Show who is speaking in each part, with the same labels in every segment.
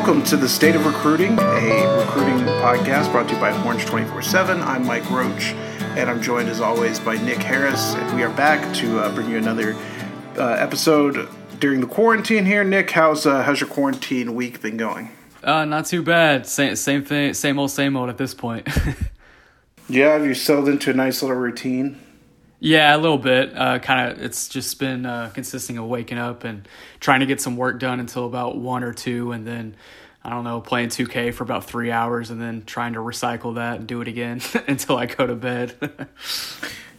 Speaker 1: Welcome to the State of Recruiting, a recruiting podcast brought to you by Horns 24 7. I'm Mike Roach, and I'm joined as always by Nick Harris, and we are back to uh, bring you another uh, episode during the quarantine here. Nick, how's, uh, how's your quarantine week been going?
Speaker 2: Uh, not too bad. Same same thing. Same old, same old at this point.
Speaker 1: Yeah, have you settled into a nice little routine?
Speaker 2: Yeah, a little bit. Uh, kind of. It's just been uh, consisting of waking up and trying to get some work done until about one or two, and then I don't know, playing 2K for about three hours, and then trying to recycle that and do it again until I go to bed.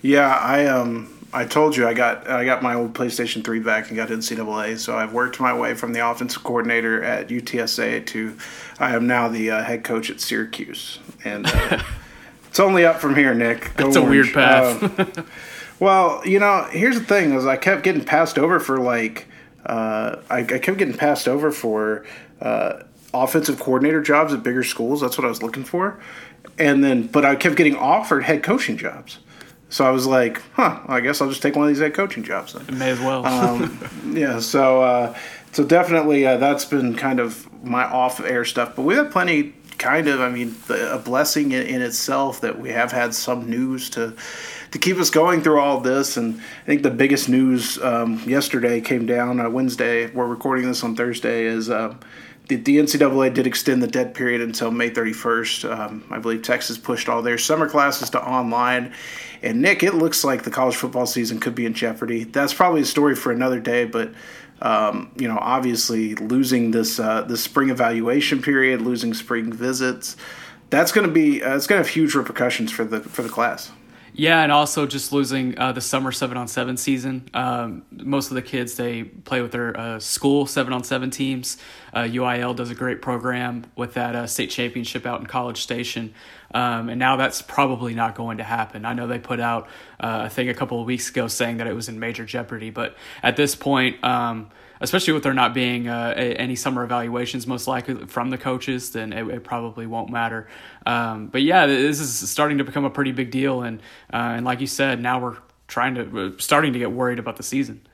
Speaker 1: Yeah, I um I told you I got I got my old PlayStation 3 back and got NCAA, so I've worked my way from the offensive coordinator at UTSA to I am now the uh, head coach at Syracuse, and uh, it's only up from here, Nick. Go
Speaker 2: It's a weird path.
Speaker 1: Um, well, you know, here's the thing: is I kept getting passed over for like uh, I, I kept getting passed over for uh, offensive coordinator jobs at bigger schools. That's what I was looking for, and then but I kept getting offered head coaching jobs. So I was like, huh, I guess I'll just take one of these head coaching jobs then.
Speaker 2: May as well.
Speaker 1: Um, yeah, so uh, so definitely uh, that's been kind of my off air stuff. But we have plenty, kind of. I mean, the, a blessing in, in itself that we have had some news to to keep us going through all this. And I think the biggest news um, yesterday came down uh, Wednesday. We're recording this on Thursday. Is uh, the, the NCAA did extend the dead period until May 31st. Um, I believe Texas pushed all their summer classes to online. And Nick, it looks like the college football season could be in jeopardy. That's probably a story for another day, but um, you know, obviously losing this uh, this spring evaluation period, losing spring visits, that's going to be uh, it's going to have huge repercussions for the for the class.
Speaker 2: Yeah, and also just losing uh, the summer seven on seven season. Um, most of the kids they play with their uh, school seven on seven teams. Uh, UIL does a great program with that uh, state championship out in College Station, um, and now that's probably not going to happen. I know they put out uh, I think a couple of weeks ago saying that it was in major jeopardy, but at this point. Um, especially with there not being uh, a, any summer evaluations most likely from the coaches then it, it probably won't matter um, but yeah this is starting to become a pretty big deal and uh, and like you said now we're trying to we're starting to get worried about the season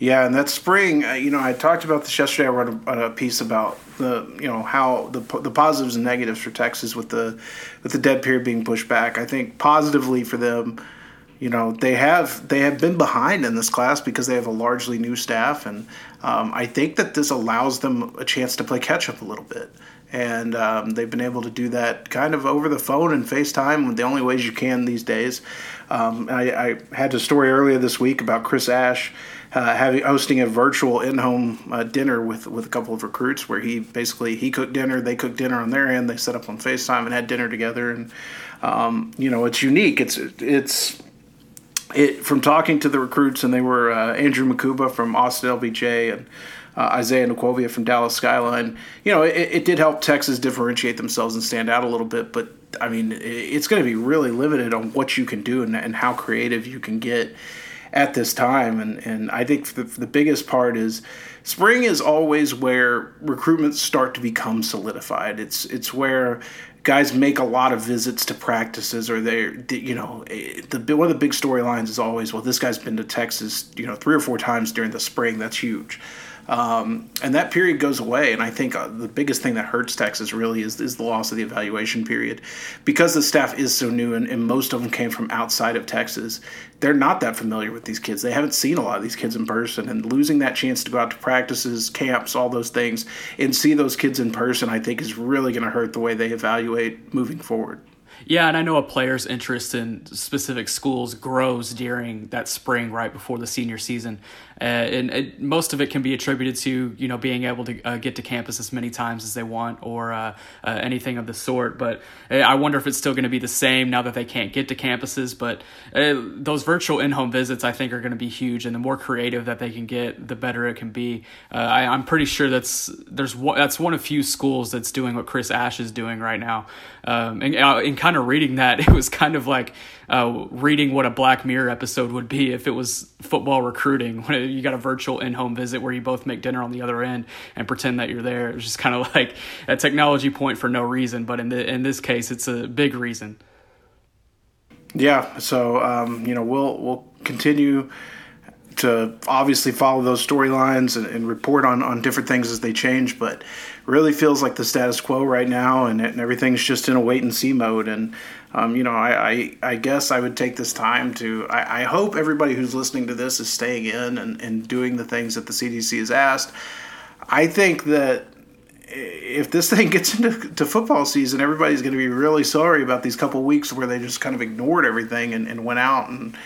Speaker 1: Yeah, and that spring, you know, I talked about this yesterday. I wrote a, a piece about the, you know, how the the positives and negatives for Texas with the with the dead period being pushed back. I think positively for them, you know, they have they have been behind in this class because they have a largely new staff, and um, I think that this allows them a chance to play catch up a little bit. And um, they've been able to do that kind of over the phone and FaceTime, the only ways you can these days. Um, I, I had a story earlier this week about Chris Ash uh, having hosting a virtual in-home uh, dinner with with a couple of recruits, where he basically he cooked dinner, they cooked dinner on their end, they set up on FaceTime and had dinner together, and um, you know it's unique. It's it's it from talking to the recruits, and they were uh, Andrew Mukuba from Austin LBJ and uh, Isaiah Nwokobia from Dallas Skyline. You know, it, it did help Texas differentiate themselves and stand out a little bit, but I mean, it, it's going to be really limited on what you can do and, and how creative you can get at this time. And, and I think the, the biggest part is spring is always where recruitments start to become solidified. It's it's where guys make a lot of visits to practices or they're you know eh, the one of the big storylines is always well this guy's been to Texas you know three or four times during the spring that's huge um, and that period goes away and I think uh, the biggest thing that hurts Texas really is, is the loss of the evaluation period. Because the staff is so new and, and most of them came from outside of Texas they're not that familiar with these kids. They haven't seen a lot of these kids in person and losing that chance to go out to practices camps all those things and see those kids in person I think is really going to hurt the way they evaluate moving forward.
Speaker 2: Yeah, and I know a player's interest in specific schools grows during that spring, right before the senior season, uh, and, and, most of it can be attributed to you know being able to uh, get to campus as many times as they want or uh, uh anything of the sort. But uh, I wonder if it's still going to be the same now that they can't get to campuses. But uh, those virtual in-home visits, I think, are going to be huge, and the more creative that they can get, the better it can be. I, am pretty sure that's there's one, that's one of few schools that's doing what Chris Ash is doing right now. Um, and, and kind of reading that, it was kind of like uh, reading what a Black Mirror episode would be if it was football recruiting. When you got a virtual in-home visit where you both make dinner on the other end and pretend that you're there. It's just kind of like a technology point for no reason, but in the in this case, it's a big reason.
Speaker 1: Yeah, so um, you know we'll we'll continue to obviously follow those storylines and, and, report on, on different things as they change, but really feels like the status quo right now, and, and everything's just in a wait and see mode. And um, you know, I, I, I guess I would take this time to. I, I, hope everybody who's listening to this is staying in and, and doing the things that the CDC has asked. I think that if this thing gets into football season, everybody's going to be really sorry about these couple weeks where they just kind of ignored everything and, and went out and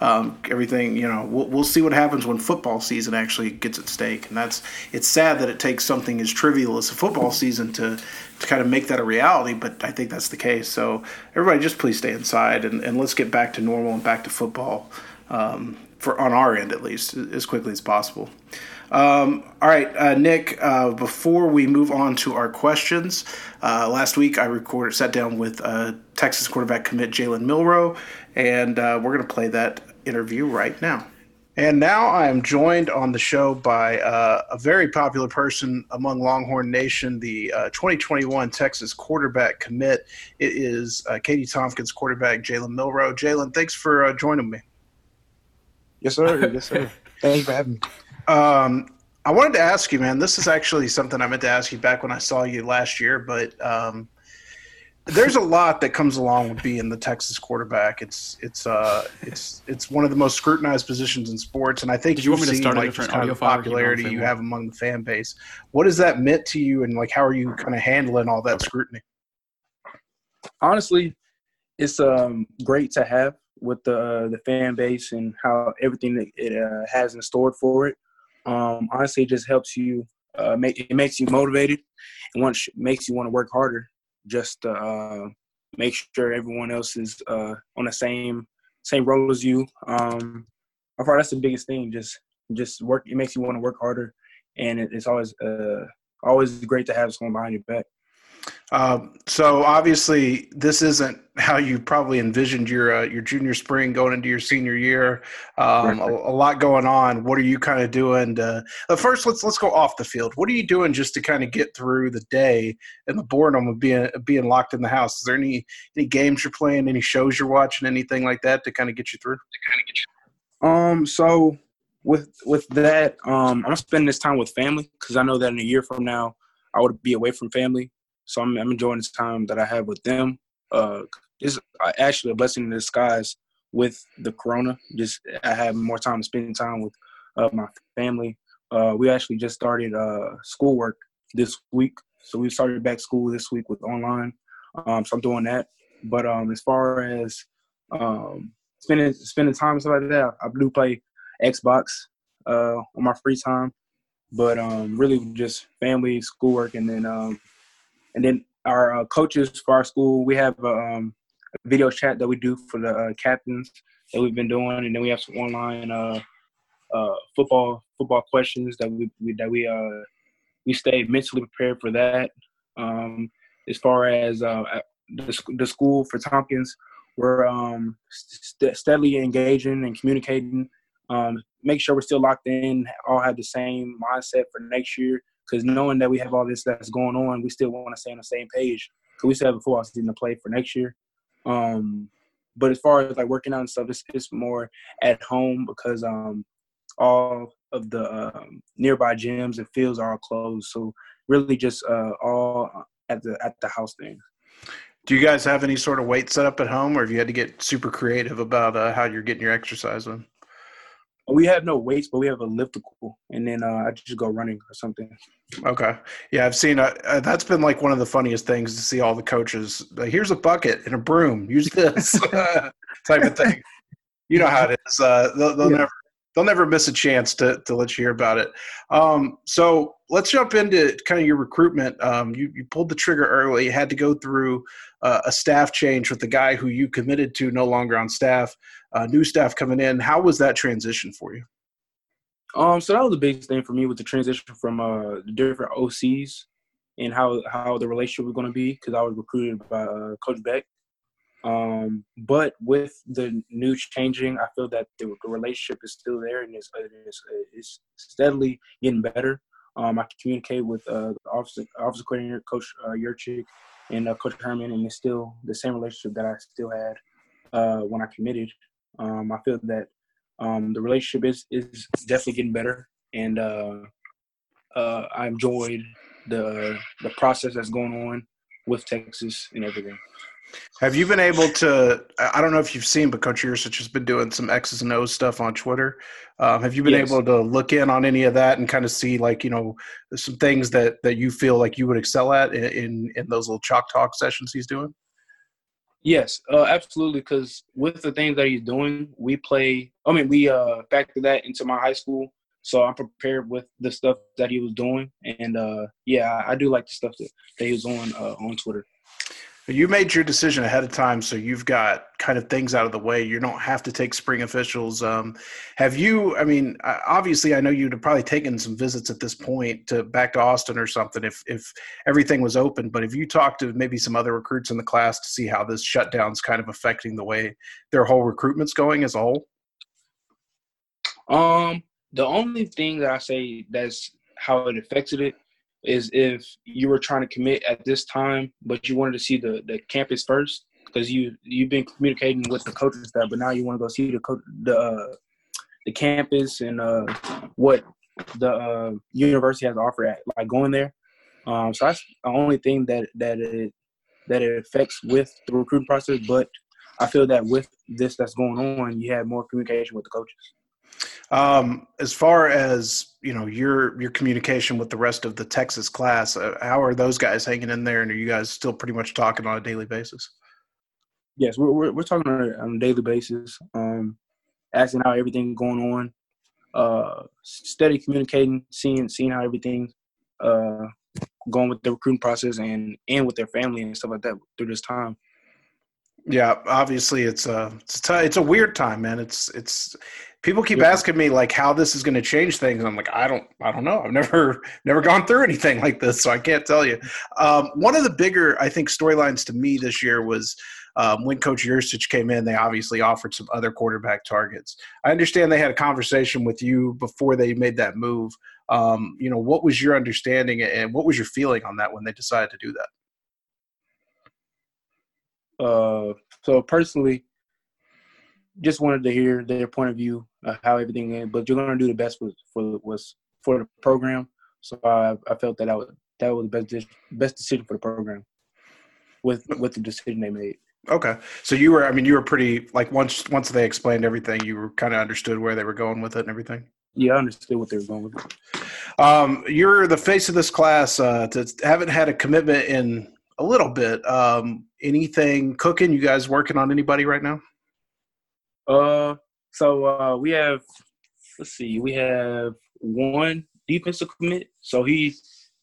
Speaker 1: um, everything. You know, we'll, we'll see what happens when football season actually gets at stake, and that's it's sad that it takes something as trivial as a football season to to kind of make that a reality. But I think that's the case. So everybody, just please stay inside and, and let's get back to normal and back to football um, for on our end at least as quickly as possible. Um, all right, uh, Nick. Uh, before we move on to our questions, uh, last week I recorded, sat down with uh, Texas quarterback commit Jalen Milroe, and uh, we're going to play that interview right now. And now I am joined on the show by uh, a very popular person among Longhorn Nation, the 2021 Texas quarterback commit. It is Katy Tompkins quarterback Jalen Milroe. Jalen, thanks for joining me.
Speaker 3: Yes, sir. Yes, sir. Thanks for having me.
Speaker 1: Um, I wanted to ask you, man. This is actually something I meant to ask you back when I saw you last year, but um, there's a lot that comes along with being the Texas quarterback. It's it's uh it's it's one of the most scrutinized positions in sports, and I think
Speaker 2: Did you want me to start like
Speaker 1: just kind of popularity you have among the fan base. What has that meant to you, and like how are you kind of handling all that scrutiny?
Speaker 4: Honestly, it's um great to have with the uh, the fan base and how everything that it uh, has in store for it. Um, honestly, it just helps you. Uh, make it makes you motivated, and once makes you want to work harder. Just to, uh, make sure everyone else is uh, on the same same road as you. Um, I thought that's the biggest thing. Just just work. It makes you want to work harder, and it, it's always uh, always great to have someone behind your back.
Speaker 1: Um, so obviously, this isn't how you probably envisioned your uh, your junior spring going into your senior year. Um, a, a, lot going on. What are you kind of doing? To, uh, first, let's let's go off the field. What are you doing just to kind of get through the day and the boredom of being being locked in the house? Is there any any games you're playing? Any shows you're watching? Anything like that to kind of get you through? To kind of get
Speaker 4: you. Um. So with with that, um, I'm spending this time with family because I know that in a year from now I would be away from family. So I'm, I'm enjoying this time that I have with them. Uh, it's actually a blessing in disguise with the corona. Just I have more time to spend time with uh, my family. Uh, we actually just started uh, schoolwork this week, so we started back school this week with online. Um, so I'm doing that. But um, as far as um, spending spending time stuff like that, I do play Xbox uh, on my free time. But um, really, just family, schoolwork, and then um, and then our uh, coaches for our school, we have um, a video chat that we do for the uh, captains that we've been doing, and then we have some online uh, uh, football football questions that we, we that we uh, we stay mentally prepared for that. Um, as far as uh, the, the school for Tompkins, we're um, st- steadily engaging and communicating. Um, make sure we're still locked in, all have the same mindset for next year because knowing that we have all this that's going on, we still want to stay on the same page. Because we still have a football season to play for next year. Um, but as far as like working out and stuff, it's, it's more at home because um, all of the um, nearby gyms and fields are all closed. So really, just uh, all at the at the house thing.
Speaker 1: Do you guys have any sort of weight set up at home, or have you had to get super creative about uh, how you're getting your exercise in?
Speaker 4: We have no weights, but we have a elliptical, and then uh, I just go running or something.
Speaker 1: Okay, yeah, I've seen uh, uh, that's been like one of the funniest things to see all the coaches. Like, Here's a bucket and a broom. Use this type of thing. You know how it is. Uh, they'll, they'll
Speaker 4: Yeah.
Speaker 1: never they'll never miss a chance to to let you hear about it. Um, so let's jump into kind of your recruitment. Um, you you pulled the trigger early. You had to go through uh, a staff change with the guy who you committed to no longer on staff. Uh, new staff coming in. How was that transition for you?
Speaker 4: Um, so that was the biggest thing for me with the transition from uh the different OCs and how how the relationship was going to be because I was recruited by uh, Coach Beck. Um, but with the new changing, I feel that the, relationship is still there and it's, it's, it's steadily getting better. Um, I communicate with uh, the officer, officer coordinator, Coach uh, Yurcich, and uh, Coach Herman, and it's still the same relationship that I still had uh, when I committed. Um, I feel that um, the relationship is is definitely getting better, and uh, uh, I enjoyed the the process that's going on with Texas and everything.
Speaker 1: Have you been able to? I I don't know if you've seen, but Coach Yurcich has been doing some X's and O's stuff on Twitter. Um, have you been
Speaker 4: Yes.
Speaker 1: able to look in on any of that and kind of see, like, you know, some things that that you feel like you would excel at in in, in those little chalk talk sessions he's doing?
Speaker 4: Yes, uh, absolutely. Because with the things that he's doing, we play. I mean, we uh, factor that into my high school, so I'm prepared with the stuff that he was doing. And uh, yeah, I do like the stuff that, that he was on uh, on Twitter.
Speaker 1: You made your decision ahead of time, so you've got kind of things out of the way. You don't have to take spring officials. Um, have you? I mean, obviously, I know you'd have probably taken some visits at this point to back to Austin or something if if everything was open. But have you talked to maybe some other recruits in the class to see how this shutdown's kind of affecting the way their whole recruitment's going as a whole?
Speaker 4: Um, the only thing that I say that's how it affected it is if you were trying to commit at this time, but you wanted to see the, the campus first because you you've been communicating with the coaching staff, but now you want to go see the the uh, the campus and uh, what the uh, university has to offer at like going there. Um, so that's the only thing that that it that it affects with the recruiting process. But I feel that with this that's going on, you have more communication with the coaches.
Speaker 1: Um, as far as you know, your your communication with the rest of the Texas class, uh, how are those guys hanging in there? And are you guys still pretty much talking on a daily basis?
Speaker 4: Yes, we're we're, we're talking on a, daily basis, um, asking how everything going on, uh, steady communicating, seeing seeing how everything uh, going with the recruiting process and and with their family and stuff like that through this time.
Speaker 1: Yeah, obviously it's a it's a, it's a weird time, man. It's it's people keep
Speaker 4: Yeah.
Speaker 1: asking me like how this is going to change things. I'm like, I don't I don't know. I've never never gone through anything like this, so I can't tell you. Um, one of the bigger I think storylines to me this year was um, when Coach Yurcich came in. They obviously offered some other quarterback targets. I understand they had a conversation with you before they made that move. Um, you know, what was your understanding and what was your feeling on that when they decided to do that?
Speaker 4: Uh, so personally, just wanted to hear their point of view, uh, how everything is. But you're gonna do the best for for was for the program. So I, I felt that I was that was the best best decision for the program with with the decision they made.
Speaker 1: Okay, so you were, I mean, you were pretty like once once they explained everything, you were kind of understood where they were going with it and everything.
Speaker 4: Yeah, I understood what they were going with.
Speaker 1: Um, you're the face of this class. Uh, to haven't had a commitment in a little bit. Um, anything cooking? You guys working on anybody right now?
Speaker 4: Uh, so uh, we have let's see, we have one defensive commit. So he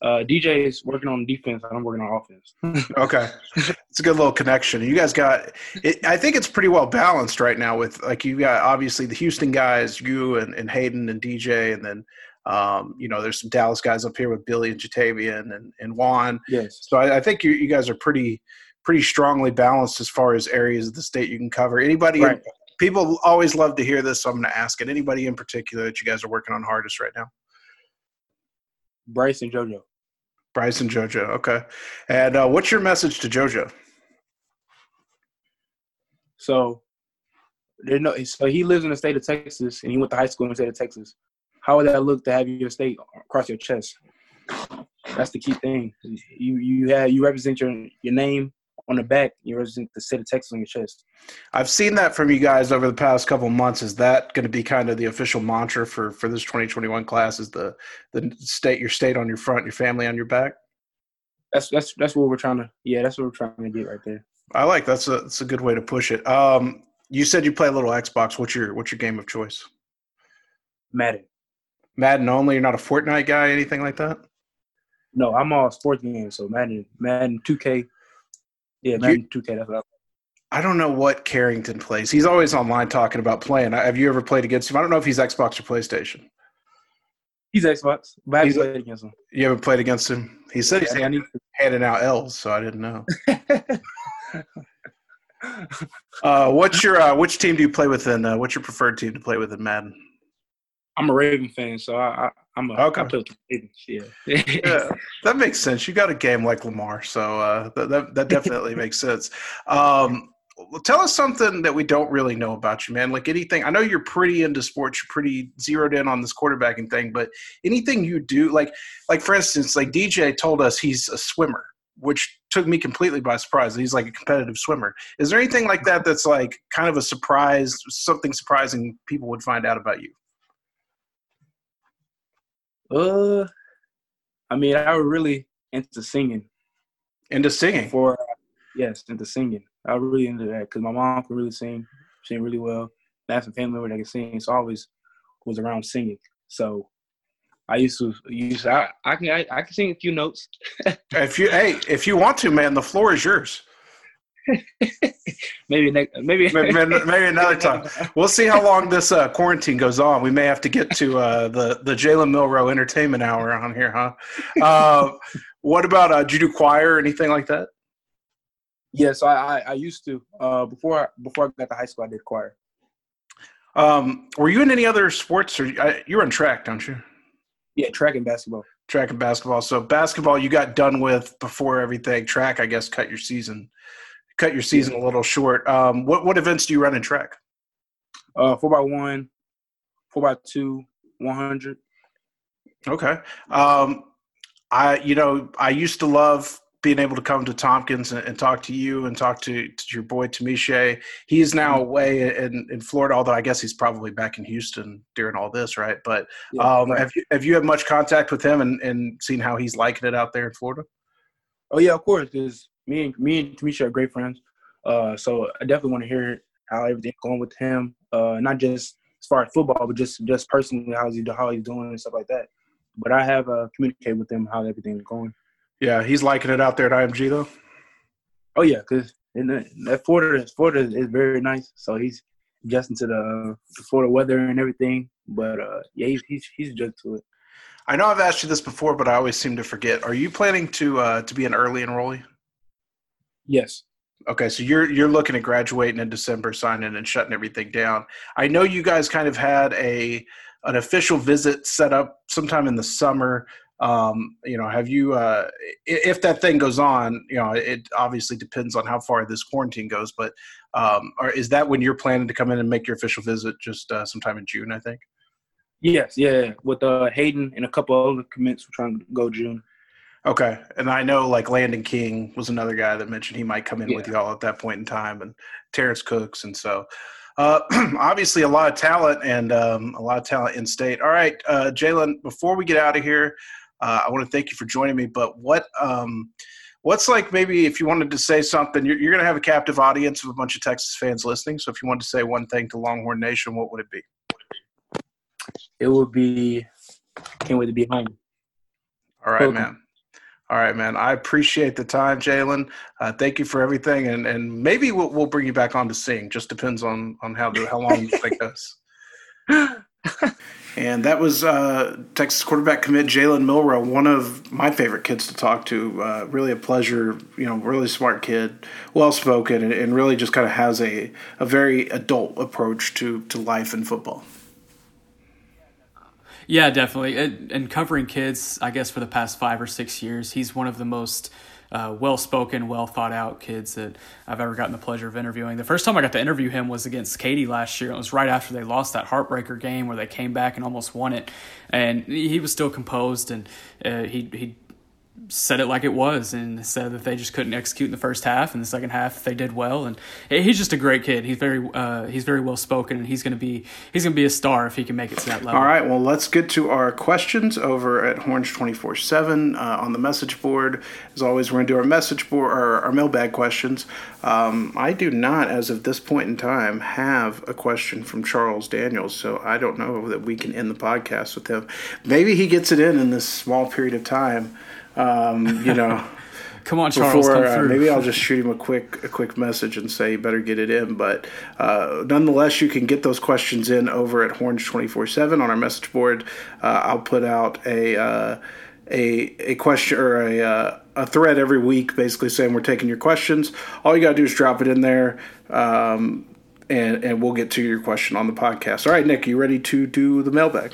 Speaker 4: uh, DJ is working on defense, and I'm working on offense.
Speaker 1: Okay, it's a good little connection. You guys got. It, I think it's pretty well balanced right now. With like you got obviously the Houston guys, you and, and Hayden and DJ, and then um, you know there's some Dallas guys up here with Billy and Ja'Tavion and and Juan.
Speaker 4: yes.
Speaker 1: So I, I think you, you guys are pretty pretty strongly balanced as far as areas of the state you can cover. Anybody?
Speaker 4: Right.
Speaker 1: People always love to hear this, so I'm going to ask it. Anybody in particular that you guys are working on hardest right now?
Speaker 4: Bryce and JoJo.
Speaker 1: Bryce and JoJo. Okay. And uh, what's your message to JoJo?
Speaker 4: So there's no. So he lives in the state of Texas, and he went to high school in the state of Texas. How would that look to have your state across your chest? That's the key thing. You you have you represent your your name on the back, you represent the state of Texas on your chest.
Speaker 1: I've seen that from you guys over the past couple months. Is that going to be kind of the official mantra for for this 2021 class? Is the the state your state on your front, your family on your back?
Speaker 4: That's that's that's what we're trying to. Yeah, that's what we're trying to get right there.
Speaker 1: I like that's a that's a good way to push it. Um, you said you play a little Xbox. What's your what's your game of choice?
Speaker 4: Madden.
Speaker 1: Madden only. You're not a Fortnite guy, anything like that.
Speaker 4: No, I'm all sports games. So Madden, Madden 2K. Yeah, Madden you, 2K. That's what I.
Speaker 1: I don't know what Carrington plays. He's always online talking about playing. Have you ever played against him? I don't know if he's Xbox or PlayStation.
Speaker 4: He's Xbox. But I played against him.
Speaker 1: You haven't played against him? He said he's handing, handing out L's, so I didn't know. uh, what's your uh, which team do you play with? In uh, what's your preferred team to play with in Madden?
Speaker 4: I'm a Raven fan, so I, I am a okay. I play with the Ravens. Yeah.
Speaker 1: yeah, that makes sense. You got a game like Lamar, so uh, that, that that definitely makes sense. Um, tell us something that we don't really know about you, man. Like anything, I know you're pretty into sports. You're pretty zeroed in on this quarterbacking thing, but anything you do, like, like for instance, like DJ told us he's a swimmer, which took me completely by surprise. He's like a competitive swimmer. Is there anything like that that's like kind of a surprise, something surprising people would find out about you?
Speaker 4: Uh, I mean, I was really into singing.
Speaker 1: Into singing?
Speaker 4: For yes, into singing. I was really into that because my mom could really sing, sing really well. I have some family members that can sing, so I always was around singing. So I used to use I, I can I, I, can sing a few notes.
Speaker 1: if you hey, if you want to, man, the floor is yours.
Speaker 4: maybe next, maybe.
Speaker 1: maybe maybe another time. We'll see how long this uh, quarantine goes on. We may have to get to uh, the the Jalen Milroe Entertainment Hour on here, huh? Uh, what about uh, did you do choir or anything like that?
Speaker 4: Yes, I, I, I used to uh, before I, before I got to high school. I did choir.
Speaker 1: Um, were you in any other sports, or you were on track, don't you?
Speaker 4: Yeah, track and basketball.
Speaker 1: Track and basketball. So basketball, you got done with before everything. Track, I guess, cut your season, cut your season a little short. Um, what what events do you run in track?
Speaker 4: Uh, four by one, four by two, one hundred.
Speaker 1: Okay. Um, I you know I used to love being able to come to Tompkins and, and talk to you and talk to, to your boy Tamisha. He's now mm-hmm. away in, in Florida, although I guess he's probably back in Houston during all this, right? But um, have you have you had much contact with him and, and seen how he's liking it out there in Florida?
Speaker 4: Oh yeah, of course. Because me and me and Tamisha are great friends. Uh, so I definitely want to hear how everything's going with him. Uh, not just as far as football, but just just personally how's he how he's doing and stuff like that. But I have uh, communicated with him how everything's going.
Speaker 1: Yeah, he's liking it out there at IMG though.
Speaker 4: Oh yeah, because that Florida, Florida is very nice. So he's adjusting to the, the Florida weather and everything. But uh, yeah, he's he's he's adjusted to it.
Speaker 1: I know I've asked you this before, but I always seem to forget. Are you planning to uh, to be an early enrollee?
Speaker 4: Yes.
Speaker 1: Okay, so you're you're looking at graduating in December, signing and shutting everything down. I know you guys kind of had a an official visit set up sometime in the summer um, you know, have you, uh, if that thing goes on, you know, it obviously depends on how far this quarantine goes, but um, or is that when you're planning to come in and make your official visit just uh, sometime in June, I think?
Speaker 4: Yes, yeah. With uh, Hayden and a couple other commits, we're trying to go June.
Speaker 1: Okay, and I know like Landon King was another guy that mentioned he might come in yeah. with you all at that point in time, and Terrence Cooks, and so uh, obviously a lot of talent and um, a lot of talent in state. All right, uh, Jalen, before we get out of here, uh, I want to thank you for joining me. But what um, what's like maybe if you wanted to say something, you're, you're going to have a captive audience of a bunch of Texas fans listening. So if you wanted to say one thing to Longhorn Nation, what would it be?
Speaker 4: It would be can't wait to be home.
Speaker 1: All right, man. All right, man. I appreciate the time, Jalen. Uh, thank you for everything, and and maybe we'll, we'll bring you back on to sing. Just depends on on how the, how long this thing goes. And that was uh, Texas quarterback commit Jalen Milroe, one of my favorite kids to talk to. Uh, really a pleasure, you know, really smart kid, well spoken, and, and, really just kind of has a, a very adult approach to, to life and football.
Speaker 2: Yeah, definitely. And covering kids, I guess, for the past five or six years, he's one of the most uh, well spoken, well thought out kids that I've ever gotten the pleasure of interviewing. The first time I got to interview him was against Katy last year. It was right after they lost that heartbreaker game where they came back and almost won it. And he was still composed and uh, he, he said it like it was and said that they just couldn't execute in the first half. and the second half, they did well, and he's just a great kid. He's very uh, he's very well spoken, and he's gonna be he's gonna be a star if he can make it to that level.
Speaker 1: All right, well, let's get to our questions over at Horns twenty four seven uh, on the message board. As always, we're gonna do our message board or our mailbag questions. Um, I do not, as of this point in time, have a question from Charles Daniels, so I don't know that we can end the podcast with him. Maybe he gets it in in this small period of time. Um, you know.
Speaker 2: come on, Charles.
Speaker 1: Before,
Speaker 2: come
Speaker 1: uh, maybe I'll just shoot him a quick a quick message and say you better get it in. But uh, nonetheless, you can get those questions in over at Horns twenty four seven on our message board. Uh, I'll put out a uh, a a question or a uh, a thread every week, basically saying we're taking your questions. All you gotta do is drop it in there. Um, and, and we'll get to your question on the podcast. All right, Nick, you ready to do the mailbag?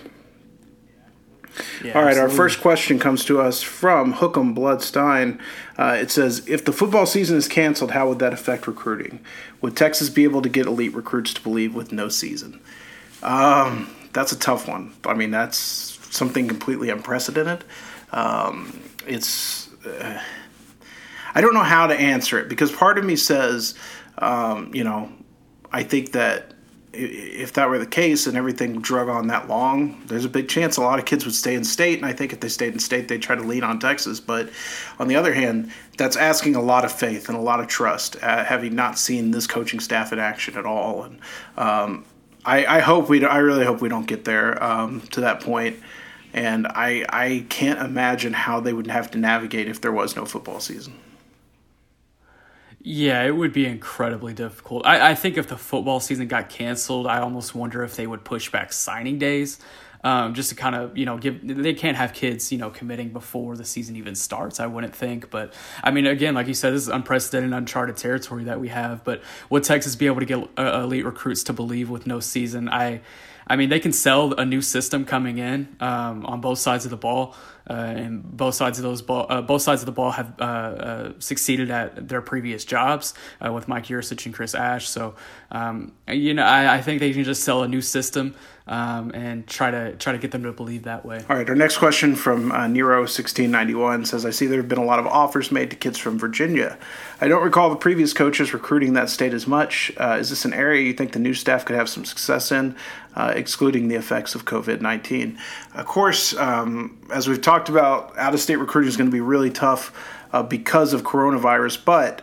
Speaker 2: Yeah,
Speaker 1: All right, our first question comes to us from Hookem Bloodstein. Uh, it says, If the football season is canceled, how would that affect recruiting? Would Texas be able to get elite recruits to believe with no season? Um, that's a tough one. I mean, that's something completely unprecedented. Um, it's. Uh, I don't know how to answer it because part of me says, um, you know, I think that if that were the case and everything drug on that long, there's a big chance a lot of kids would stay in state. And I think if they stayed in state, they'd try to lean on Texas. But on the other hand, that's asking a lot of faith and a lot of trust, uh, having not seen this coaching staff in action at all. And um, I, I hope we, I really hope we don't get there um, to that point. And I, I can't imagine how they would have to navigate if there was no football season.
Speaker 2: Yeah, it would be incredibly difficult. I, I think if the football season got canceled, I almost wonder if they would push back signing days. Um, just to kind of you know give they can't have kids you know committing before the season even starts I wouldn't think but I mean again like you said this is unprecedented uncharted territory that we have but would Texas be able to get uh, elite recruits to believe with no season I I mean, they can sell a new system coming in um, on both sides of the ball, uh, and both sides of those ball, uh, both sides of the ball have uh, uh, succeeded at their previous jobs uh, with Mike Yurcich and Chris Ash. So, um, you know, I, I think they can just sell a new system um, and try to try to get them to believe that way.
Speaker 1: All right, our next question from uh, Nero1691 says I see there have been a lot of offers made to kids from Virginia. I don't recall the previous coaches recruiting that state as much. Is this an area you think the new staff could have some success in, excluding the effects of COVID 19? Of course, um, as we've talked about, out of state recruiting is going to be really tough uh, because of coronavirus, but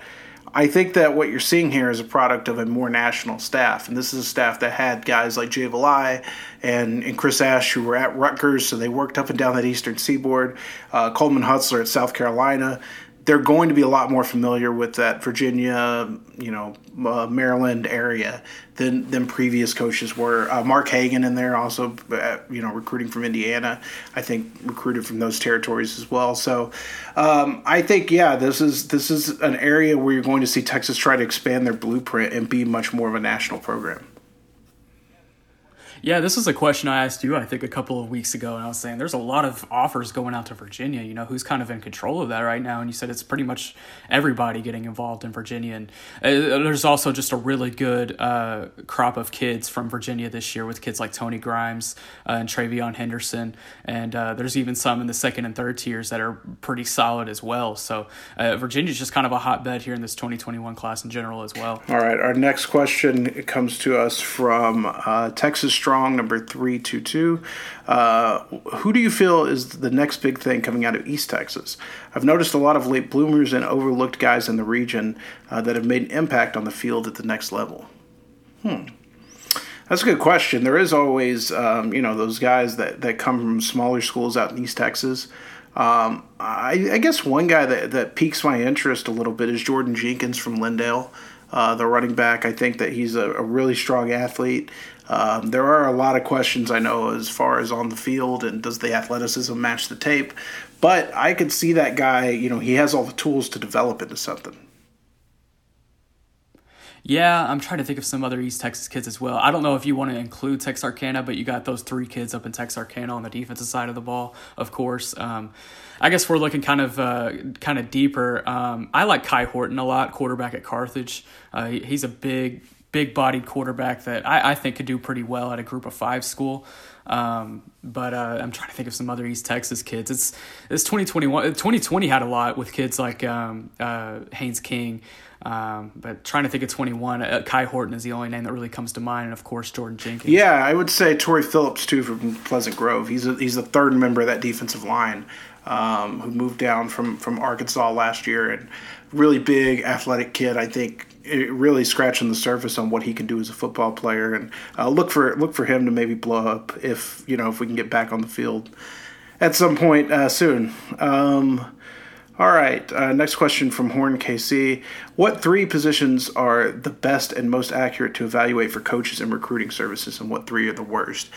Speaker 1: I think that what you're seeing here is a product of a more national staff, and this is a staff that had guys like Jay Valai and, and Chris Ash who were at Rutgers, so they worked up and down that eastern seaboard. Uh, Coleman Hutzler at South Carolina. They're going to be a lot more familiar with that Virginia, you know, uh, Maryland area than than previous coaches were. Uh, Mark Hagen in there also, uh, you know, recruiting from Indiana. I think recruited from those territories as well. So um, I think yeah, this is this is an area where you're going to see Texas try to expand their blueprint and be much more of a national program.
Speaker 2: Yeah, this is a question I asked you, I think, a couple of weeks ago, and I was saying there's a lot of offers going out to Virginia. You know, who's kind of in control of that right now? And you said it's pretty much everybody getting involved in Virginia. And uh, there's also just a really good uh, crop of kids from Virginia this year with kids like Tony Grimes uh, and Travion Henderson. And uh, there's even some in the second and third tiers that are pretty solid as well. So uh, Virginia's just kind of a hotbed here in this 2021 class in general as well.
Speaker 1: All right, our next question comes to us from uh, Texas Strong number three two two. Uh, who do you feel is the next big thing coming out of East Texas? I've noticed a lot of late bloomers and overlooked guys in the region uh, that have made an impact on the field at the next level. Hmm. That's a good question. There is always, um, you know, those guys that, that come from smaller schools out in East Texas. Um, I, I, guess one guy that, that piques my interest a little bit is Jordan Jenkins from Lindale, uh, the running back. I think that he's a, a really strong athlete. Um, there are a lot of questions I know as far as on the field and does the athleticism match the tape, but I could see that guy. You know, he has all the tools to develop into something.
Speaker 2: Yeah, I'm trying to think of some other East Texas kids as well. I don't know if you want to include Texarkana, but you got those three kids up in Texarkana on the defensive side of the ball, of course. Um, I guess we're looking kind of uh, kind of deeper. Um, I like Kai Horton a lot, quarterback at Carthage. Uh, he's a big big bodied quarterback that I, I, think could do pretty well at a group of five school. Um, but uh, I'm trying to think of some other East Texas kids. It's it's 2021. 2020 had a lot with kids like um, uh, Haynes King. Um, but trying to think of 21, uh, Kai Horton is the only name that really comes to mind, and of course Jordan Jenkins.
Speaker 1: Yeah, I would say Torrey Phillips too from Pleasant Grove. He's a, he's the third member of that defensive line um, who moved down from from Arkansas last year, and really big athletic kid. I think really scratching the surface on what he can do as a football player, and uh, look for look for him to maybe blow up if you know if we can get back on the field at some point uh, soon. Um, all right, uh, next question from Horn KC. What three positions are the best and most accurate to evaluate for coaches and recruiting services, and what three are the worst?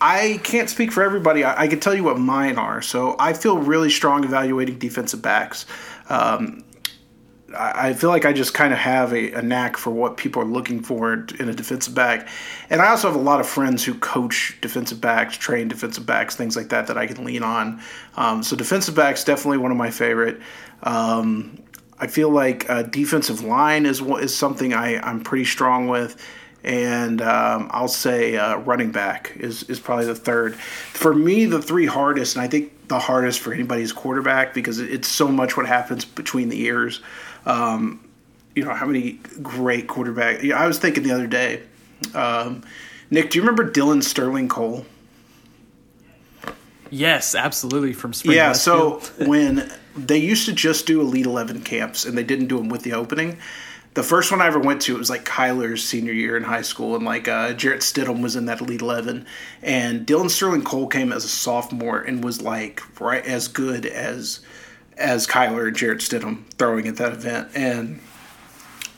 Speaker 1: I can't speak for everybody. I, I can tell you what mine are. So I feel really strong evaluating defensive backs. Um, I feel like I just kind of have a, a, knack for what people are looking for in a defensive back. And I also have a lot of friends who coach defensive backs, train defensive backs, things like that that I can lean on. Um, so defensive backs definitely one of my favorite. Um, I feel like uh, defensive line is is something I, I'm pretty strong with. And um, I'll say uh, running back is, is probably the third. For me, the three hardest, and I think the hardest for anybody is quarterback because it's so much what happens between the ears. Um, you know, how many great quarterback. I was thinking the other day, um, Nick, do you remember Dillon Sterling Cole?
Speaker 2: Yes, absolutely. From Spring
Speaker 1: yeah, so when they used to just do Elite Eleven camps, and they didn't do them with the opening. The first one I ever went to it was like Kyler's senior year in high school, and like uh, Jarrett Stidham was in that Elite Eleven, and Dillon Sterling Cole came as a sophomore and was like right as good as as Kyler and Jarrett Stidham throwing at that event. And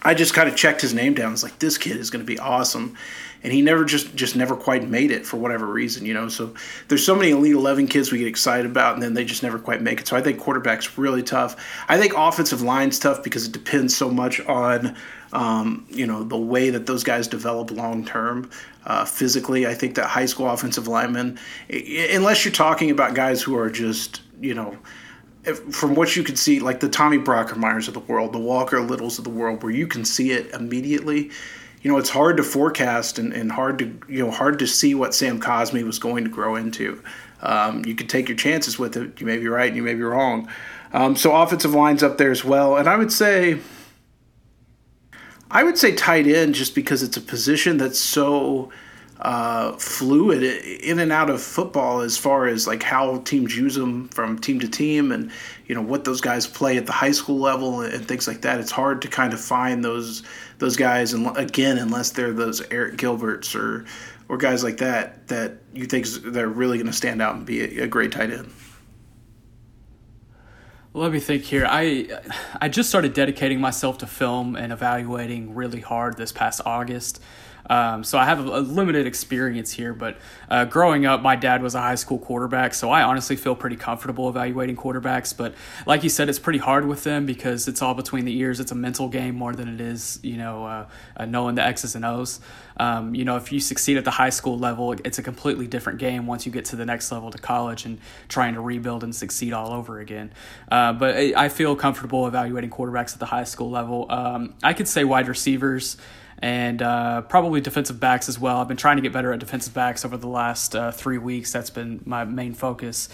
Speaker 1: I just kind of checked his name down. I was like, this kid is going to be awesome. And he never just just never quite made it for whatever reason, you know. So there's so many Elite Eleven kids we get excited about, and then they just never quite make it. So I think quarterback's really tough. I think offensive line's tough because it depends so much on um, you know the way that those guys develop long term. Uh, physically, I think that high school offensive linemen, unless you're talking about guys who are just you know from what you can see, like the Tommy Brockermeyers of the world, the Walker Littles of the world, where you can see it immediately. You know, it's hard to forecast and, and hard to you know hard to see what Sam Cosmi was going to grow into. Um, you could take your chances with it. You may be right, and you may be wrong. Um, so offensive lines up there as well, and I would say, I would say tight end just because it's a position that's so uh, fluid in and out of football as far as like how teams use them from team to team and you know what those guys play at the high school level and things like that it's hard to kind of find those those guys and again unless they're those Eric Gilberts or or guys like that that you think they're really going to stand out and be a, a great tight end
Speaker 2: let me think here. I I just started dedicating myself to film and evaluating really hard this past August. Um, so I have a, a, limited experience here, but uh, growing up, my dad was a high school quarterback, so I honestly feel pretty comfortable evaluating quarterbacks. But like you said, it's pretty hard with them because it's all between the ears. It's a mental game more than it is, you know, uh, uh, knowing the X's and O's. Um, you know, if you succeed at the high school level, it's a completely different game once you get to the next level to college and trying to rebuild and succeed all over again. Uh, but I feel comfortable evaluating quarterbacks at the high school level. Um, I could say wide receivers and uh, probably defensive backs as well. I've been trying to get better at defensive backs over the last uh, three weeks. That's been my main focus.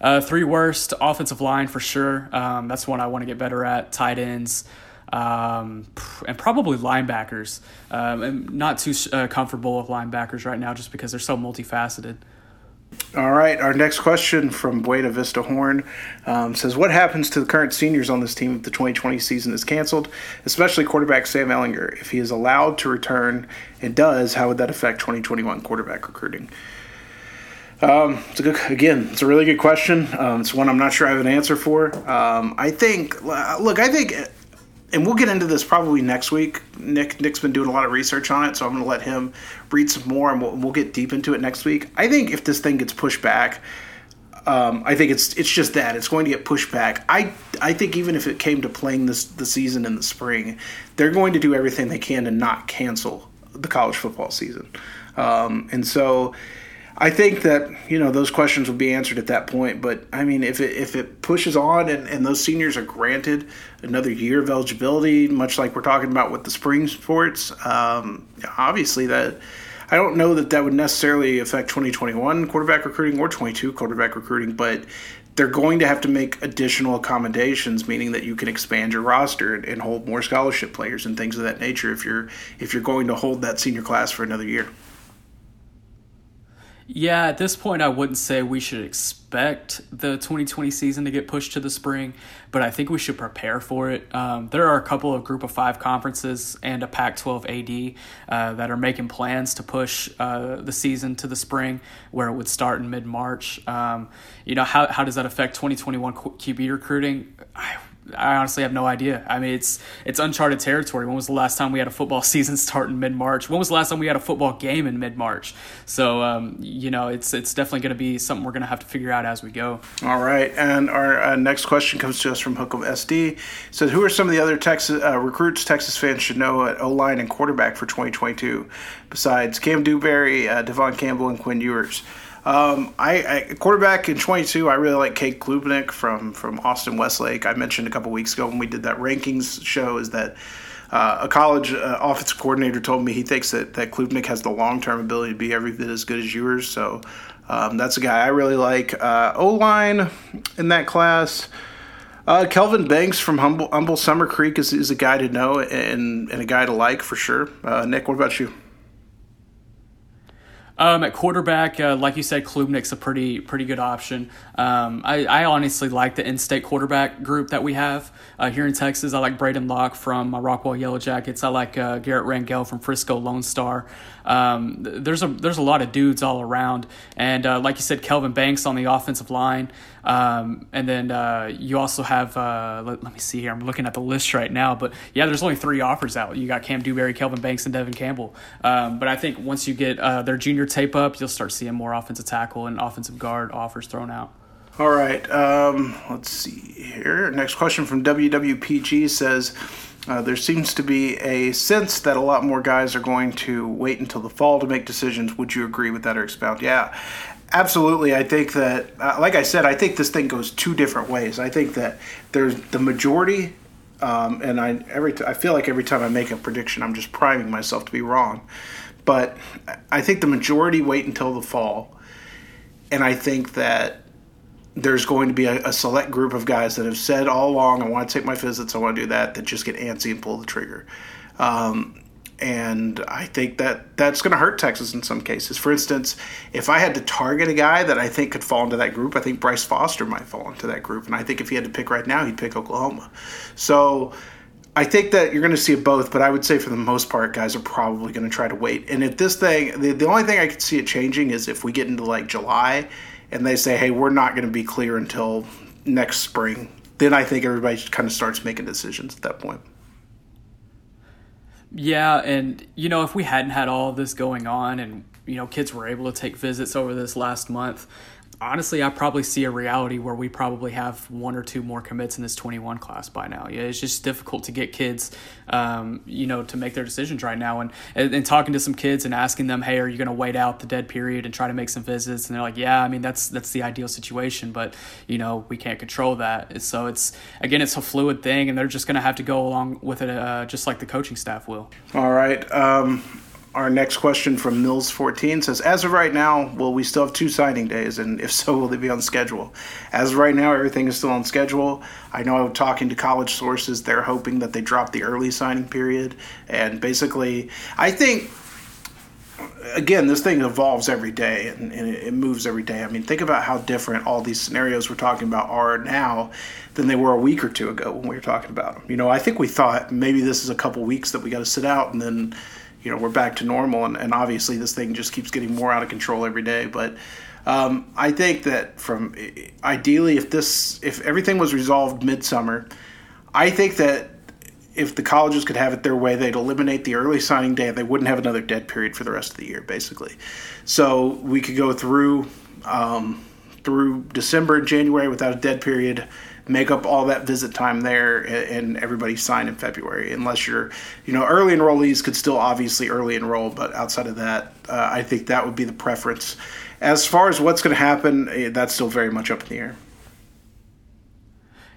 Speaker 2: Uh, three worst offensive line for sure. Um, that's one I want to get better at. Tight ends. Um, and probably linebackers. Um, I'm not too uh, comfortable with linebackers right now just because they're so multifaceted.
Speaker 1: All right, our next question from Buena Vista Horn um, says, "What happens to the current seniors on this team if the 2020 season is canceled, especially quarterback Sam Ehlinger? If he is allowed to return and does, how would that affect 2021 quarterback recruiting?" Um, it's a good, again, it's a really good question. Um, it's one I'm not sure I have an answer for. Um, I think, look, I think and we'll get into this probably next week. Nick Nick's been doing a lot of research on it, so I'm going to let him read some more, and we'll, we'll, get deep into it next week. I think if this thing gets pushed back, um, I think it's it's just that it's going to get pushed back. I I think even if it came to playing this the season in the spring, they're going to do everything they can to not cancel the college football season, um, and so. I think that you know those questions will be answered at that point. But I mean, if it if it pushes on and, and those seniors are granted another year of eligibility, much like we're talking about with the spring sports, um, obviously that I don't know that that would necessarily affect 2021 quarterback recruiting or 22 quarterback recruiting, but they're going to have to make additional accommodations, meaning that you can expand your roster and, and hold more scholarship players and things of that nature if you're if you're going to hold that senior class for another year.
Speaker 2: Yeah, at this point, I wouldn't say we should expect the 2020 season to get pushed to the spring, but I think we should prepare for it. Um, there are a couple of Group of Five conferences and a Pac 12 AD uh, that are making plans to push uh, the season to the spring, where it would start in mid March. Um, you know, how, how does that affect 2021 QB recruiting? I, I honestly have no idea. I mean, it's it's uncharted territory. When was the last time we had a football season start in mid March? When was the last time we had a football game in mid March? So, um, you know, it's it's definitely going to be something we're going to have to figure out as we go.
Speaker 1: All right, and our uh, next question comes to us from Hookem SD. It says, who are some of the other Texas uh, recruits Texas fans should know at O line and quarterback for 2022 besides Cam Dewberry, uh, Devon Campbell, and Quinn Ewers? Um, I, I, quarterback in 22. I really like Cade Klubnik from from Austin Westlake. I mentioned a couple weeks ago when we did that rankings show is that uh, a college uh, offensive coordinator told me he thinks that that Klubnik has the long term ability to be every bit as good as Ewers. So um, that's a guy I really like. Uh, o line in that class. Uh, Kelvin Banks from Humble, Humble Summer Creek is, is a guy to know and, and a guy to like for sure. Uh, Nick, what about you?
Speaker 2: Um, at quarterback, uh, like you said, Klubnik's a pretty pretty good option. Um, I, I, honestly like the in-state quarterback group that we have uh, here in Texas. I like Braden Locke from uh, Rockwall Yellow Jackets. I like uh, Garrett Rangel from Frisco Lone Star. Um, there's a there's a lot of dudes all around, and uh, like you said, Kelvin Banks on the offensive line. Um, and then uh, you also have, let, let, me see here, I'm looking at the list right now, but yeah, there's only three offers out. You got Cam Dewberry, Kelvin Banks, and Devon Campbell. Um, but I think once you get their junior tape up, you'll start seeing more offensive tackle and offensive guard offers thrown out.
Speaker 1: All right. Um, let's see here. Next question from WWPG says, uh, there seems to be a sense that a lot more guys are going to wait until the fall to make decisions. Would you agree with that or expound? Yeah, Absolutely, I think that, uh, like I said, I think this thing goes two different ways. I think that there's the majority, um, and I every t- I feel like every time I make a prediction, I'm just priming myself to be wrong. But I think the majority wait until the fall, and I think that there's going to be a, a select group of guys that have said all along, "I want to take my visits, I want to do that," that just get antsy and pull the trigger. Um, and I think that that's going to hurt Texas in some cases. For instance, if I had to target a guy that I think could fall into that group, I think Bryce Foster might fall into that group, and I think if he had to pick right now, he'd pick Oklahoma. So I think that you're going to see it both, but I would say for the most part, guys are probably going to try to wait. And if this thing, the, the only thing I could see it changing is if we get into like July and they say, hey, we're not going to be clear until next spring. Then I think everybody kind of starts making decisions at that point.
Speaker 2: Yeah, and you know, if we hadn't had all this going on and you know, kids were able to take visits over this last month, honestly, I probably see a reality where we probably have one or two more commits in this 21 class by now. Yeah, it's just difficult to get kids, um, you know, to make their decisions right now. And, and, and talking to some kids and asking them, hey, are you going to wait out the dead period and try to make some visits? And they're like, yeah, I mean, that's that's the ideal situation, but you know, we can't control that. So it's again, it's a fluid thing, and they're just going to have to go along with it, uh, just like the coaching staff will.
Speaker 1: All right. Um our next question from Mills14 says, As of right now, will we still have two signing days? And if so, will they be on schedule? As of right now, everything is still on schedule. I know I'm talking to college sources, they're hoping that they drop the early signing period. And basically, I think, again, this thing evolves every day and, and it moves every day. I mean, think about how different all these scenarios we're talking about are now than they were a week or two ago when we were talking about them. You know, I think we thought maybe this is a couple weeks that we got to sit out and then you know we're back to normal and, and obviously this thing just keeps getting more out of control every day. But um, i think that from ideally if this if everything was resolved midsummer i think that if the colleges could have it their way they'd eliminate the early signing day and they wouldn't have another dead period for the rest of the year basically. So we could go through um, through december and january without a dead period make up all that visit time there and, everybody sign in February. Unless you're, you know, early enrollees could still obviously early enroll, but outside of that, uh, I think that would be the preference. as far as what's going to happen, eh, that's still very much up in the air.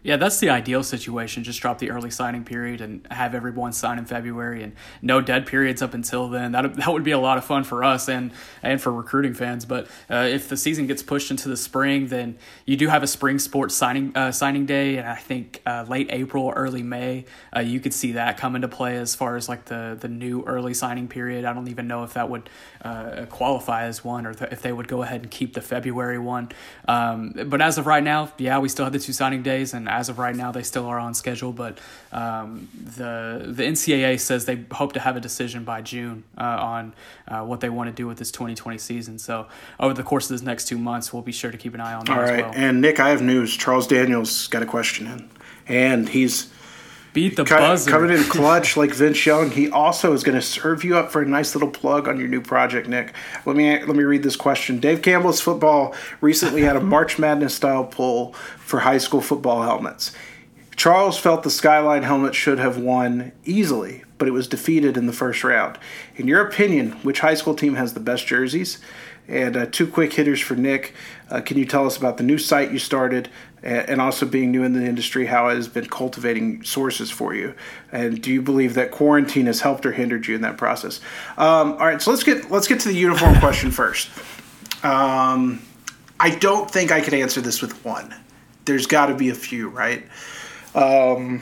Speaker 2: Yeah, that's the ideal situation. Just drop the early signing period and have everyone sign in February, and no dead periods up until then. That that would be a lot of fun for us and and for recruiting fans. But uh, if the season gets pushed into the spring, then you do have a spring sports signing uh, signing day, and I think uh, late April, early May, uh, you could see that come into play as far as like the the new early signing period. I don't even know if that would uh, qualify as one, or th- if they would go ahead and keep the February one. Um, but as of right now, yeah, we still have the two signing days, and as of right now, they still are on schedule. But um, the the NCAA says they hope to have a decision by June uh, on uh, what they want to do with this 2020 season. So over the course of this next two months, we'll be sure to keep an eye on that.
Speaker 1: All right,
Speaker 2: well.
Speaker 1: and Nick, I have news. Charles Daniels got a question in, and he's
Speaker 2: beat the buzzer.
Speaker 1: Coming in clutch like Vince Young. He also is going to serve you up for a nice little plug on your new project, Nick. Let me let me read this question. Dave Campbell's football recently had a March Madness style poll for high school football helmets. Charles felt the Skyline helmet should have won easily, but it was defeated in the first round. In your opinion, which high school team has the best jerseys? And uh, two quick hitters for Nick. Uh, can you tell us about the new site you started, and also being new in the industry, how it has been cultivating sources for you? And do you believe that quarantine has helped or hindered you in that process? Um, all right, so let's get let's get to the uniform question first. Um, I don't think I could answer this with one. There's got to be a few, right? Um,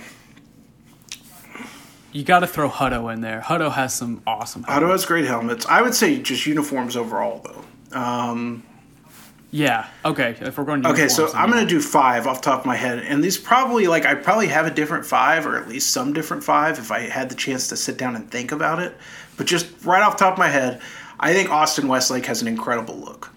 Speaker 2: you got to throw Hutto in there. Hutto has some awesome.
Speaker 1: Helmets. Hutto has great helmets. I would say just uniforms overall, though. Um,
Speaker 2: yeah. Okay. If we're going.
Speaker 1: okay, so I'm going to do five off top of my head, and these probably like I probably have a different five, or at least some different five, if I had the chance to sit down and think about it. But just right off top of my head, I think Austin Westlake has an incredible look.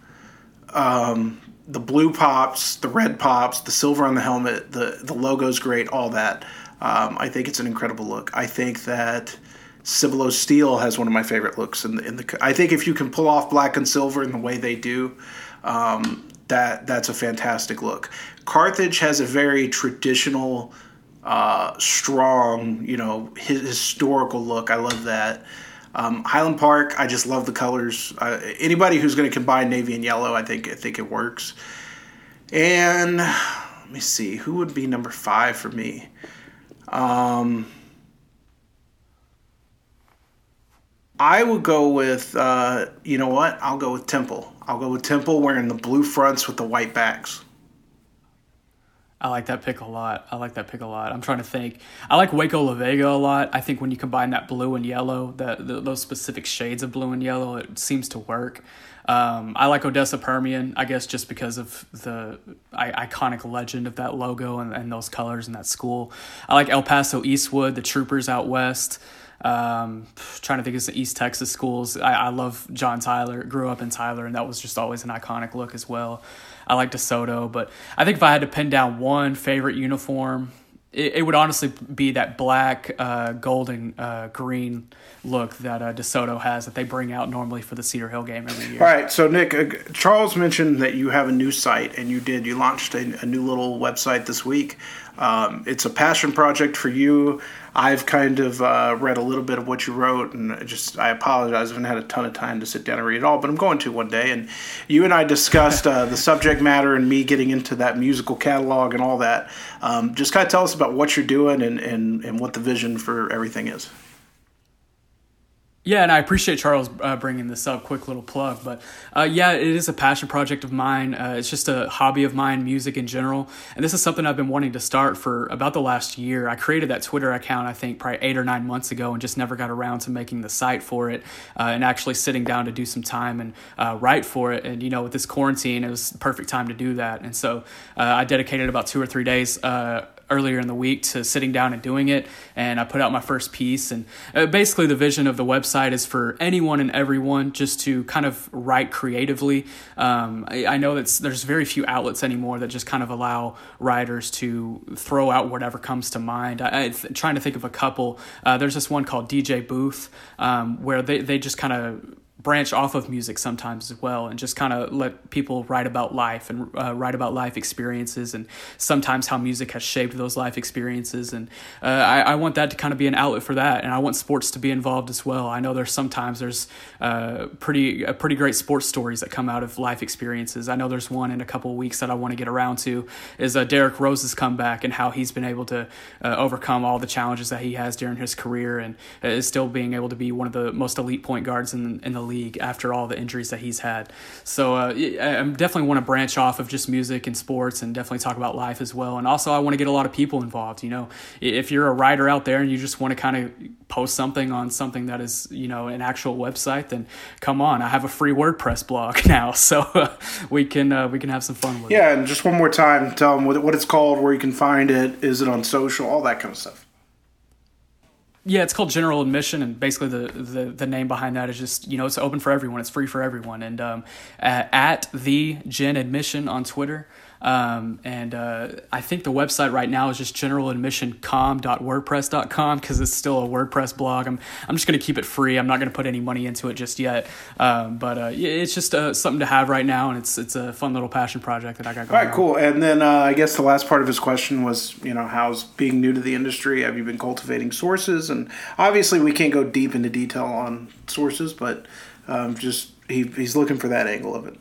Speaker 1: Um, the blue pops, the red pops, the silver on the helmet, the the logo's great, all that. Um, I think it's an incredible look. I think that Cibolo Steele has one of my favorite looks in the, in the. I think if you can pull off black and silver in the way they do, um, that that's a fantastic look. Carthage has a very traditional, uh, strong, you know, his, historical look. I love that. Um, Highland Park, I just love the colors. Uh, anybody who's going to combine navy and yellow, I think I think it works. And let me see, who would be number five for me? Um, I would go with, uh, you know what? I'll go with Temple. I'll go with Temple wearing the blue fronts with the white backs.
Speaker 2: I like that pick a lot. I like that pick a lot. I'm trying to think. I like Waco La Vega a lot. I think when you combine that blue and yellow, that those specific shades of blue and yellow, it seems to work. Um, I like Odessa Permian, I guess, just because of the I- iconic legend of that logo and, and those colors and that school. I like El Paso Eastwood, the Troopers out west. Um, trying to think of the East Texas schools. I, I love John Tyler. Grew up in Tyler, and that was just always an iconic look as well. I like DeSoto, but I think if I had to pin down one favorite uniform, it, it would honestly be that black, uh, golden, uh, green look that uh, DeSoto has that they bring out normally for the Cedar Hill game every year.
Speaker 1: All right, so Nick, uh, Charles mentioned that you have a new site, and you did. You launched a, a new little website this week. Um, it's a passion project for you. I've kind of uh, read a little bit of what you wrote, and just I apologize. I haven't had a ton of time to sit down and read it all, but I'm going to one day. And you and I discussed uh, the subject matter and me getting into that musical catalog and all that. Um, just kind of tell us about what you're doing and, and, and what the vision for everything is.
Speaker 2: Yeah, and I appreciate Charles uh, bringing this up. Quick little plug, but uh, yeah, it is a passion project of mine. Uh, it's just a hobby of mine, music in general, and this is something I've been wanting to start for about the last year. I created that Twitter account, I think, probably eight or nine months ago, and just never got around to making the site for it uh, and actually sitting down to do some time and uh, write for it. And you know, with this quarantine, it was the perfect time to do that. And so uh, I dedicated about two or three days earlier in the week to sitting down and doing it. And I put out my first piece. And uh, basically, the vision of the website is for anyone and everyone just to kind of write creatively. Um, I, I, know that there's very few outlets anymore that just kind of allow writers to throw out whatever comes to mind. I, am trying to think of a couple. Uh, there's this one called DJ Booth um, where they, they just kind of branch off of music sometimes as well and just kind of let people write about life and uh, write about life experiences and sometimes how music has shaped those life experiences and uh, I, I, want that to kind of be an outlet for that and I want sports to be involved as well. I know there's sometimes there's uh, pretty uh, pretty great sports stories that come out of life experiences. I know there's one in a couple weeks that I want to get around to is uh, Derrick Rose's comeback and how he's been able to uh, overcome all the challenges that he has during his career and is still being able to be one of the most elite point guards in, in the league after all the injuries that he's had. So uh, I definitely want to branch off of just music and sports and definitely talk about life as well. And also, I want to get a lot of people involved. You know, if you're a writer out there and you just want to kind of post something on something that is, you know, an actual website, then come on. I have a free WordPress blog now, so uh, we can uh, we can have some fun with
Speaker 1: yeah,
Speaker 2: it.
Speaker 1: Yeah, and just one more time, tell them what it's called, where you can find it, is it on social, all that kind of stuff.
Speaker 2: Yeah, it's called General Admission, and basically the, the, the name behind that is just you know it's open for everyone, it's free for everyone, and um, at, at the Gen Admission on Twitter. Um, and uh, I think the website right now is just generaladmissioncom.wordpress.com because it's still a WordPress blog. I'm, I'm just going to keep it free. I'm not going to put any money into it just yet. Um, but uh, it's just uh, something to have right now, and it's it's a fun little passion project that I got going.
Speaker 1: All right, cool. And then uh, I guess the last part of his question was, you know, how's being new to the industry? Have you been cultivating sources? And obviously, we can't go deep into detail on sources, but um, just he, he's looking for that angle of it.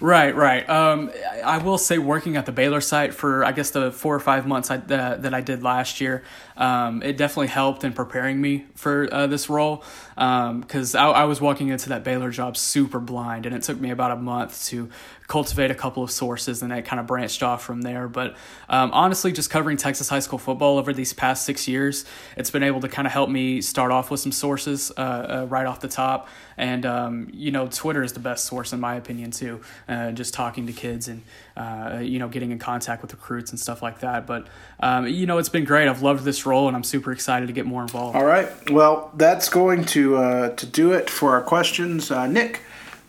Speaker 2: Right, right. Um, I will say, working at the Baylor site for I guess the four or five months I, uh, that I did last year, um, it definitely helped in preparing me for uh, this role because um, I, I, was walking into that Baylor job super blind, and it took me about a month to cultivate a couple of sources, and it kind of branched off from there. But um, honestly, just covering Texas high school football over these past six years, it's been able to kind of help me start off with some sources uh, uh, right off the top. And um, you know, Twitter is the best source in my opinion too. Uh, just talking to kids and uh, you know, getting in contact with recruits and stuff like that. But um, you know, it's been great. I've loved this role, and I'm super excited to get more involved.
Speaker 1: All right, well, that's going to uh, to do it for our questions, uh, Nick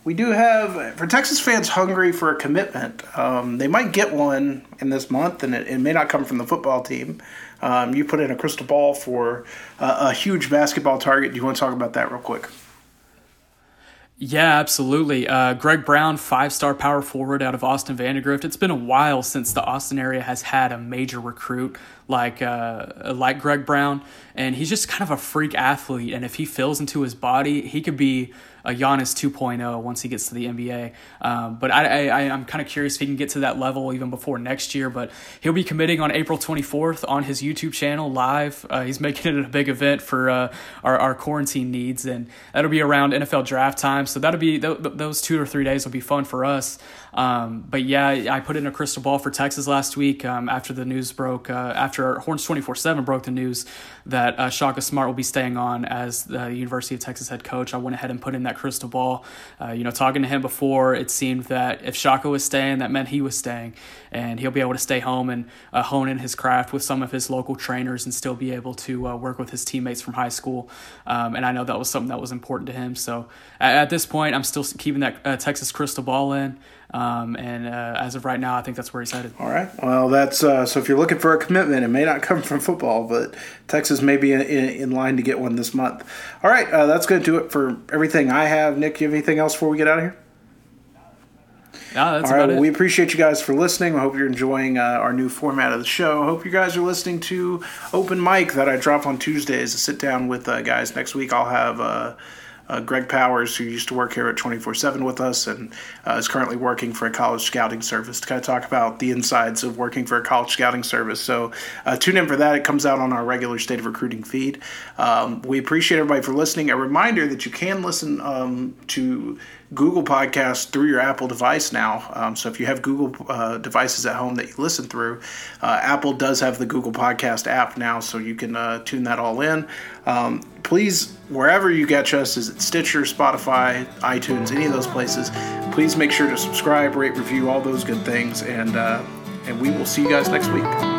Speaker 1: we do have for Texas fans hungry for a commitment. Um, they might get one in this month, and it, it may not come from the football team. Um, you put in a crystal ball for uh, a huge basketball target. Do you want to talk about that real quick?
Speaker 2: Yeah, absolutely. Uh, Greg Brown, five star power forward out of Austin Vandegrift. It's been a while since the Austin area has had a major recruit like uh, like Greg Brown, and he's just kind of a freak athlete. And if he fills into his body, he could be a Giannis 2.0 once he gets to the NBA. Um, but I, I, am kind of curious if he can get to that level even before next year. But he'll be committing on April 24th on his YouTube channel live. Uh, he's making it a big event for uh, our, our quarantine needs, and that'll be around NFL draft time. So that'll be th- those two or three days will be fun for us. Um, but yeah, I put in a crystal ball for Texas last week um, after the news broke. Uh, after Horns 24 7 broke the news that uh, Shaka Smart will be staying on as the University of Texas head coach, I went ahead and put in that crystal ball. Uh, you know, talking to him before, it seemed that if Shaka was staying, that meant he was staying, and he'll be able to stay home and uh, hone in his craft with some of his local trainers and still be able to uh, work with his teammates from high school. Um, and I know that was something that was important to him. So at, at this point, I'm still keeping that uh, Texas crystal ball in. Um, and uh, as of right now, I think that's where he's headed.
Speaker 1: All right. Well, that's uh, so. If you're looking for a commitment, it may not come from football, but Texas may be in, in line to get one this month. All right. Uh, that's going to do it for everything I have. Nick, you have anything else before we get out of here?
Speaker 2: No, that's
Speaker 1: All right.
Speaker 2: Well,
Speaker 1: we appreciate you guys for listening. I hope you're enjoying uh, our new format of the show. I hope you guys are listening to Open Mic that I drop on Tuesdays. To sit down with uh, guys next week. I'll have uh, uh, Greg Powers, who used to work here at 24 7 with us and uh, is currently working for a college scouting service, to kind of talk about the insides of working for a college scouting service. So uh, tune in for that. It comes out on our regular State of Recruiting feed. Um, we appreciate everybody for listening. A reminder that you can listen um, to Google Podcasts through your Apple device now. Um, so if you have Google uh, devices at home that you listen through, uh, Apple does have the Google Podcast app now, so you can uh, tune that all in. Um, please, wherever you get us, is it Stitcher, Spotify, iTunes, any of those places, please make sure to subscribe, rate, review, all those good things, and uh, and we will see you guys next week.